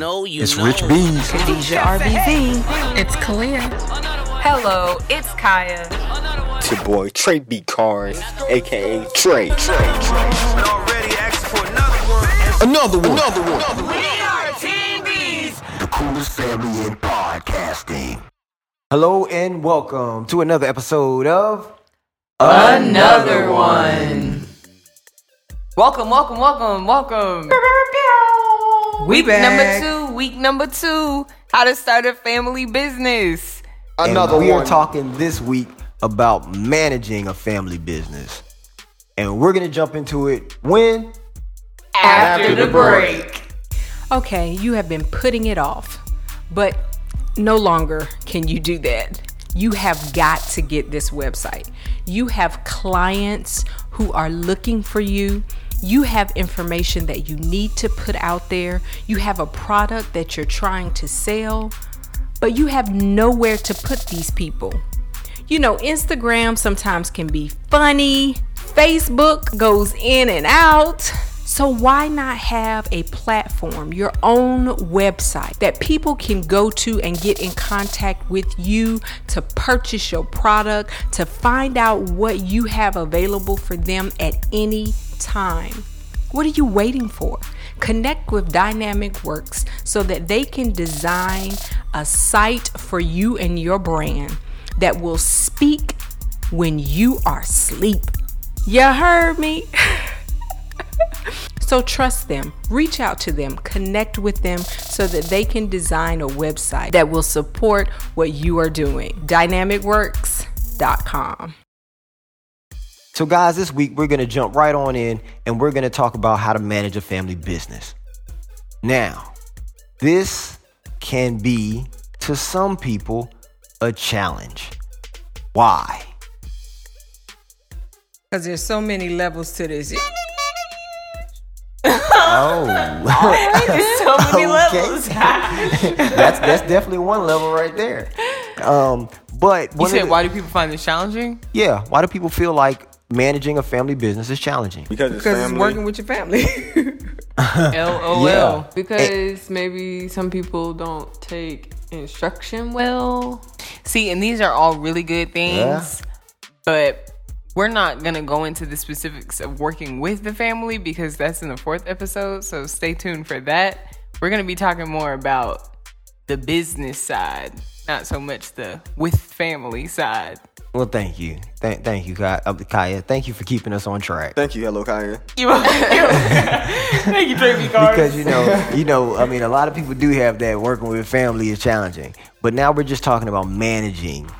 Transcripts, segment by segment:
know you It's know. Rich Bees. Khadijah RBV. It's Kalia. Hello, it's Kaya. It's your boy Trey B. Cars, aka Trey. Trey. Trey. Another one. Another one. Another one. We are TVs, the coolest family in podcasting. Hello and welcome to another episode of Another one. Welcome, welcome, welcome, welcome. Week back. number two, week number two. How to start a family business. and Another we one. are talking this week about managing a family business. And we're gonna jump into it when After, the break. Okay, you have been putting it off, but no longer can you do that. You have got to get this website. You have clients who are looking for you. You have information that you need to put out there. You have a product that you're trying to sell, but you have nowhere to put these people. You know, Instagram sometimes can be funny, Facebook goes in and out. So, why not have a platform, your own website that people can go to and get in contact with you to purchase your product, to find out what you have available for them at any time? What are you waiting for? Connect with Dynamic Works so that they can design a site for you and your brand that will speak when you are asleep. You heard me? so trust them, reach out to them, connect with them so that they can design a website that will support what you are doing. Dynamicworks.com. So, guys, this week we're going to jump right on in and we're going to talk about how to manage a family business. Now, this can be, to some people, a challenge. Why? Because there's so many levels to this. Oh, there's So many levels. that's that's definitely one level right there. Um, but You one of said, the- why do people find this challenging? Yeah, why do people feel like managing a family business is challenging? Because it's Because it's working with your family. LOL. Yeah. Because maybe some people don't take instruction well. See, and these are all really good things, Yeah. but we're not gonna go into the specifics of working with the family because that's in the fourth episode. So stay tuned for that. We're gonna be talking more about the business side, not so much the with family side. Well, thank you, Th- thank you, Kaya. uh, Kaya. Thank you for keeping us on track. Thank you, hello Kaya. You, thank you, Tracy because you know, you know, I mean, a lot of people do have that working with family is challenging, but now we're just talking about managing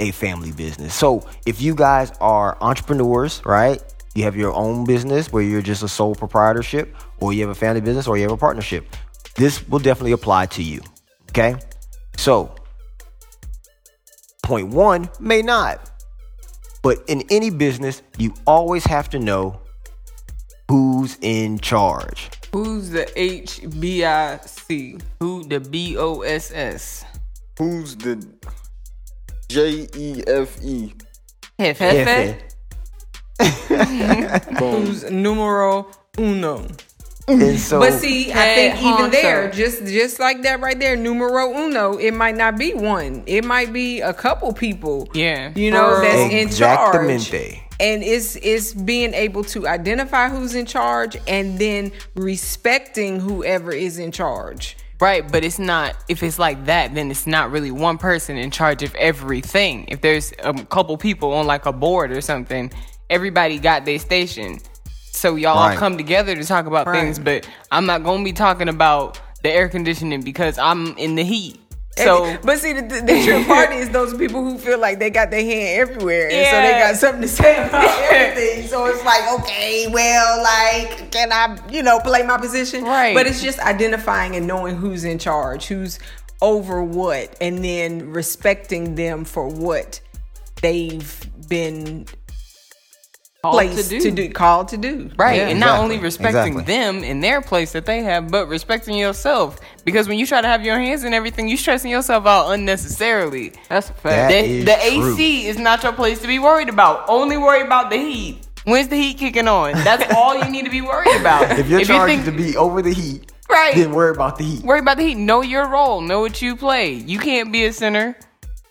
a family business. So, if you guys are entrepreneurs, right? You have your own business where you're just a sole proprietorship, or you have a family business, or you have a partnership. This will definitely apply to you. Okay, so point one may not, but in any business, you always have to know who's in charge. Who's the HBIC? Who the B O S S? Who's the J E F E? Hefe. Who's numero uno? And so, But see, I Head think even there, just just like that right there, numero uno, it might not be one. It might be a couple people. Yeah. You know, that's in charge. And it's it's being able to identify who's in charge and then respecting whoever is in charge. Right, but it's not. If it's like that, then it's not really one person in charge of everything. If there's a couple people on like a board or something, everybody got their station. So y'all all Right. come together to talk about things. But I'm not gonna be talking about the air conditioning because I'm in the heat. So And- but see, the, the, the true part is those people who feel like they got their hand everywhere, and so they got something to say about everything. So it's like, okay, well, like, can I, you know, play my position? Right. But it's just identifying and knowing who's in charge, who's over what, and then respecting them for what they've been Called placed to do. to called to do. Right, Yeah. and not only respecting exactly. them in their place that they have, but respecting yourself. Because when you try to have your hands in everything, you're stressing yourself out unnecessarily. That's a fact. That The, is the true. AC is not your place to be worried about. Only worry about the heat. When's the heat kicking on? That's all you need to be worried about. If your you charge think- to be over the heat, Right. Then worry about the heat. Worry about the heat. Know your role. Know what you play. You can't be a center.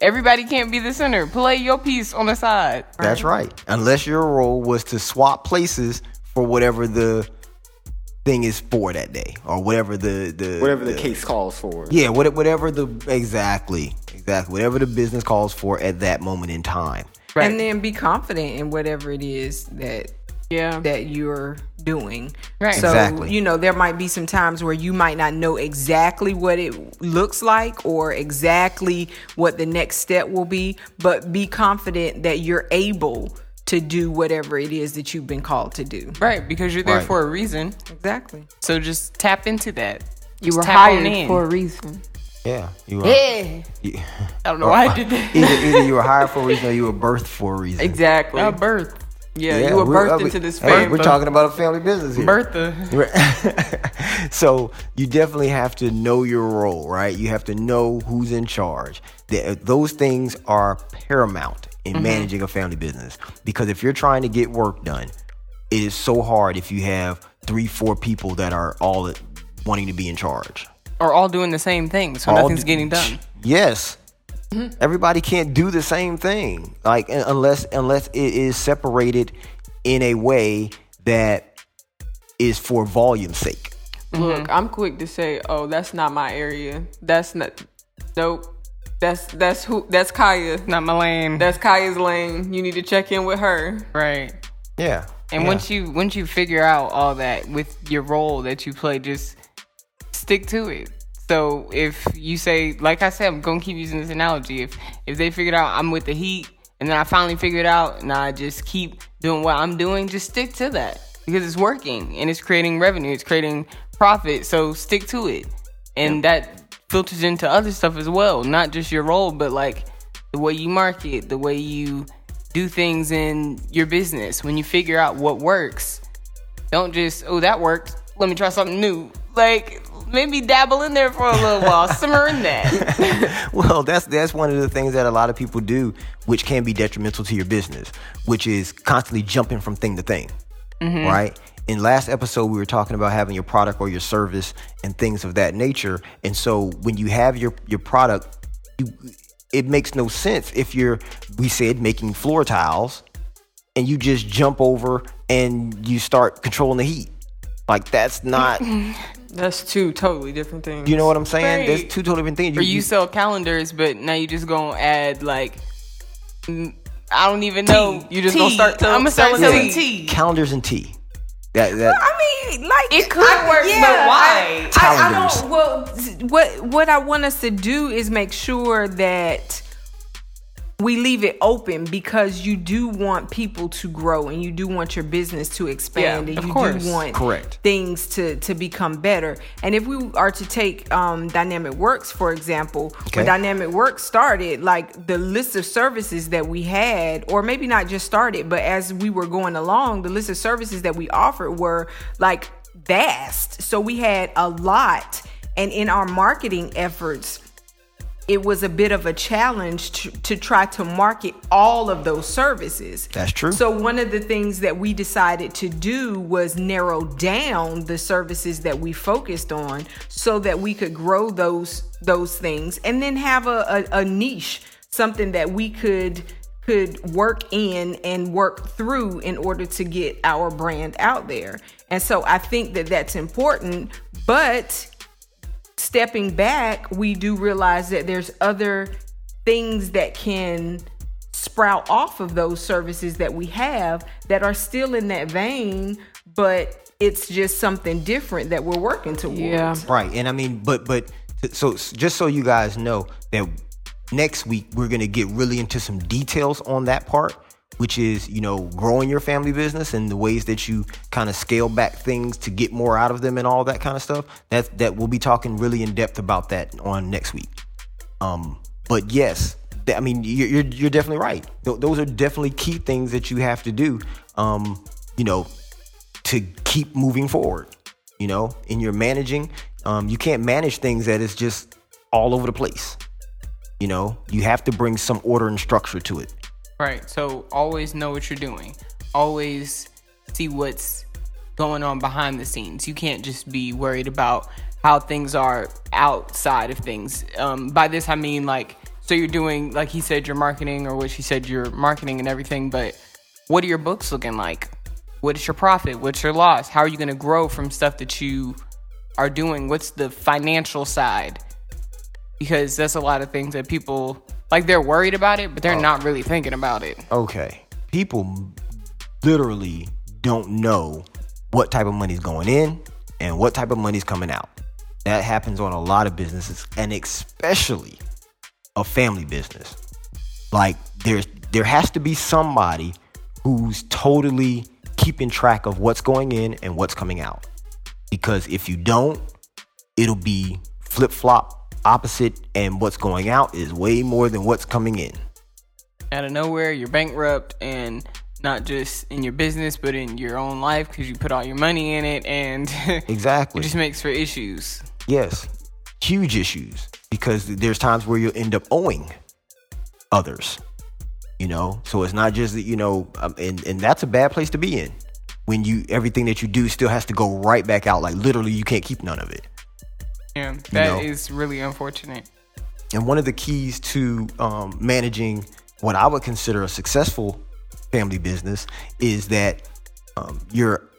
Everybody can't be the center. Play your piece on the side. That's right. Unless your role was to swap places for whatever the thing is for that day, or whatever the the Whatever the case calls for. Yeah, what- whatever the exactly exactly whatever the business calls for at that moment in time. Right. and then be confident in whatever it is that Yeah. that you're doing. Right. So, Exactly. you know, there might be some times where you might not know exactly what it looks like or exactly what the next step will be, but be confident that you're able to do whatever it is that you've been called to do. Right, because you're there Right. for a reason. Exactly. So just tap into that. You Just were hired for a reason. Yeah, you are. Yeah. you- I don't know why I did that. either, either you were hired for a reason or you were birthed for a reason. Exactly. Not birth. Yeah, you were birthed uh, into this family. We're talking about a family business here. Bertha. So you definitely have to know your role, right? You have to know who's in charge. Th- Those things are paramount in managing a family business because if you're trying to get work done, it is so hard if you have three, four people that are all wanting to be in charge. Or all doing the same thing, so All nothing's d- getting done. Yes. Mm-hmm. Everybody can't do the same thing. Like unless unless it is separated in a way that is for volume's sake. Look, mm-hmm. I'm quick to say, "Oh, that's not my area. That's not. Nope. That's that's who. That's Kaya. Not my lane. That's Kaya's lane. You need to check in with her. right. Yeah. And yeah. once you once you figure out all that with your role that you play, just stick to it. So if you say, like I said, I'm gonna keep using this analogy. If if they figured out I'm with the Heat, and then I finally figured out, and I just keep doing what I'm doing, just stick to that because it's working and it's creating revenue, it's creating profit. So stick to it, and that filters into other stuff as well, not just your role, but like the way you market, the way you do things in your business. When you figure out what works, don't just, oh, that worked. Let me try something new. Like, maybe dabble in there for a little while, simmer in that. Well, that's that's one of the things that a lot of people do, which can be detrimental to your business, which is constantly jumping from thing to thing, mm-hmm. right? In last episode, we were talking about having your product or your service and things of that nature. And so, when you have your your product, you, it makes no sense if you're, we said, making floor tiles, and you just jump over and you start controlling the heat. Like that's not, That's two totally different things. you know what I'm saying? There's Right. two totally different things. or you sell calendars, but now you just gonna add, like, I don't even know. You just gonna start tell- I'm gonna start selling selling tea. tea. calendars and tea. That that I mean, like It could work, but why? I, I Calendars. don't. Well, what what I want us to do is make sure that we leave it open because you do want people to grow and you do want your business to expand Yeah, and of you course. do want Correct. things to to become better. And if we are to take um, Dynamic Works for example, Okay. when Dynamic Works started, like the list of services that we had, or maybe not just started, but as we were going along, the list of services that we offered were like vast. So we had a lot, and in our marketing efforts it was a bit of a challenge to, to try to market all of those services. That's true. So one of the things that we decided to do was narrow down the services that we focused on so that we could grow those those things and then have a, a, a niche, something that we could could work in and work through in order to get our brand out there. And so I think that that's important, but stepping back, we do realize that there's other things that can sprout off of those services that we have that are still in that vein, but it's just something different that we're working towards. Yeah. Right, and I mean, but but so just so you guys know that next week we're gonna get really into some details on that part, which is you know growing your family business and the ways that you kind of scale back things to get more out of them and all that kind of stuff. That's that we'll be talking really in depth about that on next week. Um, but yes, I mean you're you're, you're definitely right. Th- those are definitely key things that you have to do. Um, you know, to keep moving forward. You know, in your managing, um, you can't manage things that is just all over the place. You know, you have to bring some order and structure to it. Right. So always know what you're doing. Always see what's going on behind the scenes. You can't just be worried about how things are outside of things. Um, by this I mean like so you're doing like he said your marketing or what she said your marketing and everything, but what are your books looking like? What is your profit? What's your loss? How are you going to grow from stuff that you are doing? What's the financial side? Because that's a lot of things that people like they're worried about it, but they're oh. not really thinking about it. Okay. People literally don't know what type of money's going in and what type of money's coming out. That happens on a lot of businesses and especially a family business. Like there's there has to be somebody who's totally keeping track of what's going in and what's coming out. Because if you don't, it'll be flip-flop opposite and what's going out is way more than what's coming in. out of nowhere you're bankrupt and not just in your business but in your own life because you put all your money in it and Exactly. it just makes for issues Yes, huge issues because there's times where you'll end up owing others. You know, so it's not just that you know, um, and and that's a bad place to be in when you everything that you do still has to go right back out. Like literally, you can't keep none of it. Yeah that is know. really unfortunate And one of the keys to um, managing what I would consider a successful family business is that um, your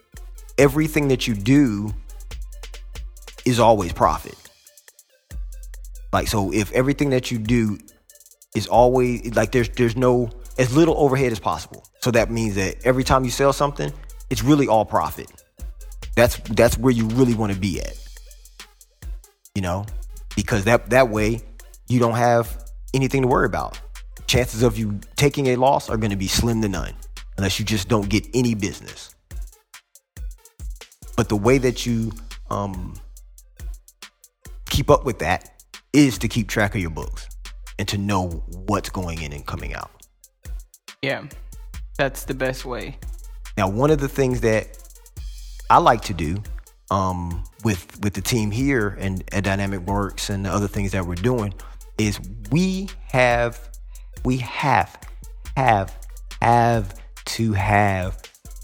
everything that you do is always profit. Like so, if everything that you do is always like there's there's no as little overhead as possible. So that means that every time you sell something, it's really all profit. That's that's where you really want to be at you know, because that that way you don't have anything to worry about. Chances of you taking a loss are going to be slim to none, unless you just don't get any business. But the way that you um, keep up with that is to keep track of your books and to know what's going in and coming out. yeah that's the best way Now, one of the things that I like to do um, with with the team here and at Dynamic Works and the other things that we're doing is we have we have have have to have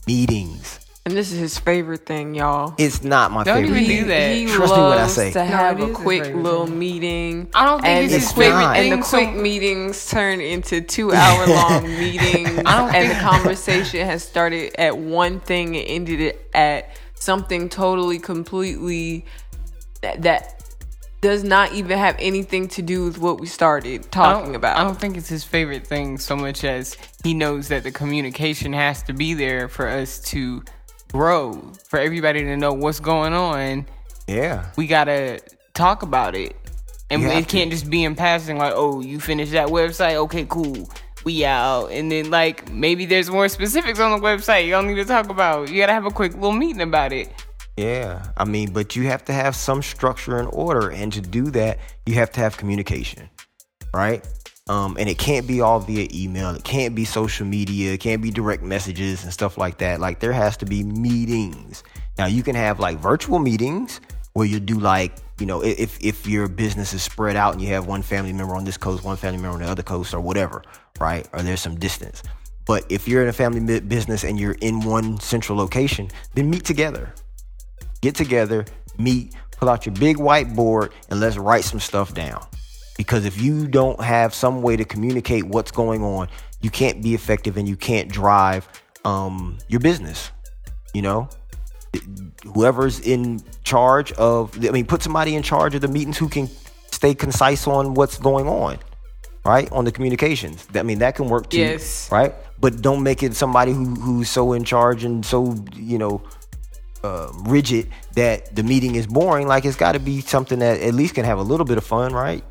meetings. And this is his favorite thing, y'all. It's not my Don't favorite. even do that. He Trust me when I say. to have it a quick little thing. meeting. I don't think and it's the his quick, favorite And the quick so- meetings turn into two hour long meetings. I don't and the conversation has started at one thing and ended it at something totally, completely that, that does not even have anything to do with what we started talking don't- about. I don't think it's his favorite thing so much as he knows that the communication has to be there for us to grow, for everybody to know what's going on. Yeah. We gotta talk about it, and You it can't just be in passing. Like, oh, you finished that website? Okay, cool. We out, and then like maybe there's more specifics on the website y'all need to talk about. You gotta have a quick little meeting about it. Yeah, I mean, but you have to have some structure and order, and to do that, you have to have communication, right? Um, and it can't be all via email. It can't be social media. It can't be direct messages and stuff like that. Like there has to be meetings. Now you can have like virtual meetings where you do like you know if if your business is spread out and you have one family member on this coast, one family member on the other coast, or whatever, right? Or there's some distance. But if you're in a family business and you're in one central location, then meet together get together, meet, pull out your big whiteboard, and let's write some stuff down. Because if you don't have some way to communicate what's going on, you can't be effective and you can't drive um, your business. You know, whoever's in charge of, I mean, put somebody in charge of the meetings who can stay concise on what's going on, right? On the communications. I mean, that can work too, Yes. right? But don't make it somebody who who's so in charge and so you know uh, rigid that the meeting is boring. Like it's got to be something that at least can have a little bit of fun, right?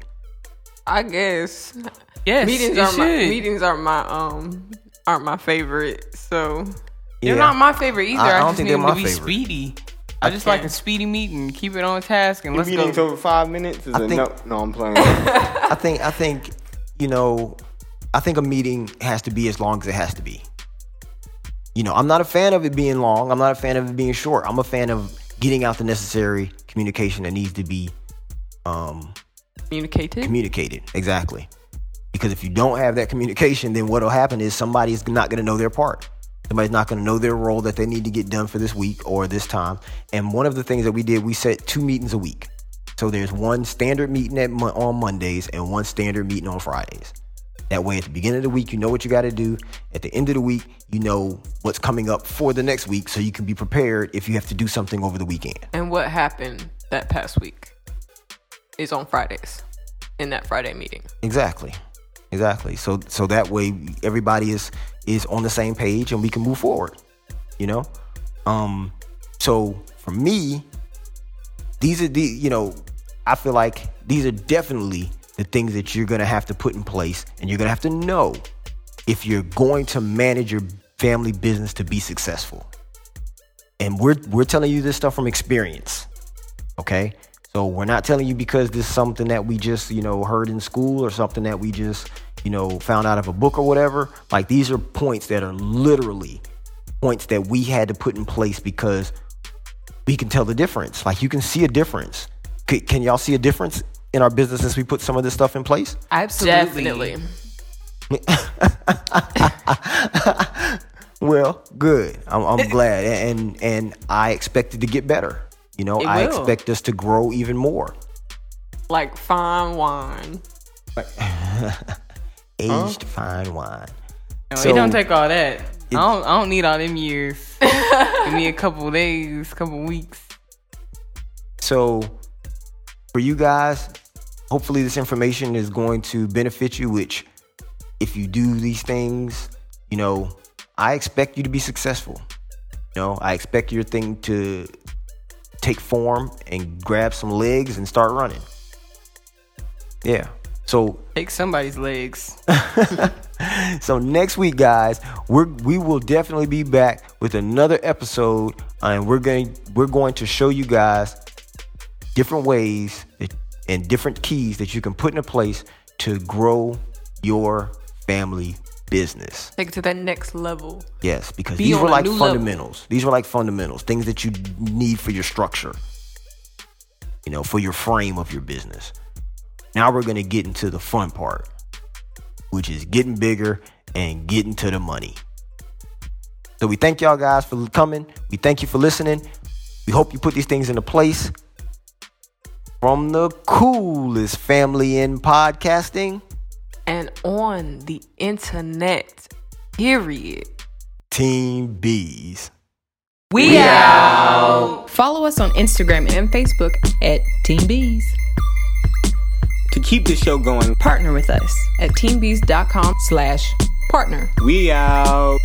I guess Yes, meetings it are my meetings aren't my um aren't my favorite. So They're not my favorite either. I- I, I don't just think need they're them to my be favorite. speedy. I just like a speedy meeting. Keep it on task and let's Meetings go. over five minutes is I a think- no. No, I'm playing. I think I think you know I think a meeting has to be as long as it has to be. You know, I'm not a fan of it being long. I'm not a fan of it being short. I'm a fan of getting out the necessary communication that needs to be um, communicated. communicated. Exactly. Because if you don't have that communication, then what'll happen is somebody's not going to know their part. Somebody's not going to know their role that they need to get done for this week or this time. And one of the things that we did, we set two meetings a week. So there's one standard meeting at on Mondays and one standard meeting on Fridays. That way, at the beginning of the week, you know what you got to do. At the end of the week, you know what's coming up for the next week, so you can be prepared if you have to do something over the weekend. And what happened that past week is on Fridays in that Friday meeting. Exactly, exactly. So so that way everybody is is on the same page and we can move forward. You know, um. So for me, these are the you know, I feel like these are definitely the things that you're gonna have to put in place, and you're gonna have to know if you're going to manage your family business to be successful. And we're we're telling you this stuff from experience. Okay? So we're not telling you because this is something that we just, you know, heard in school or something that we just, you know, found out of a book or whatever. Like these are points that are literally points that we had to put in place because we can tell the difference. Like you can see a difference. C- can y'all see a difference in our business since we put some of this stuff in place? Absolutely. Definitely. Well, good. I'm, I'm glad, and and I expect it to get better. You know, It I will. expect us to grow even more. Like fine wine. Aged fine wine. No, So- it don't take all that. I don't. I don't need all them years. Give me a couple days, couple weeks. So, for you guys, hopefully this information is going to benefit you. Which, if you do these things, you know, I expect you to be successful. You know, I expect your thing to take form and grab some legs and start running. Yeah. So Take somebody's legs. So next week, guys, we're we will definitely be back with another episode, uh, and we're going we're going to show you guys different ways that, and different keys that you can put into place to grow your family business. Take it to that next level. Yes, because Be these were like new level. fundamentals. These were like fundamentals, things that you need for your structure. You know, for your frame of your business. Now we're going to get into the fun part, which is getting bigger and getting to the money. So we thank y'all guys for coming. We thank you for listening. We hope you put these things into place. From the coolest family in podcasting, And on the internet. Period. Team Bees. We, out. Follow us on Instagram and Facebook at Team Bees. To keep the show going, Partner with us at teambees.com slash partner. we out.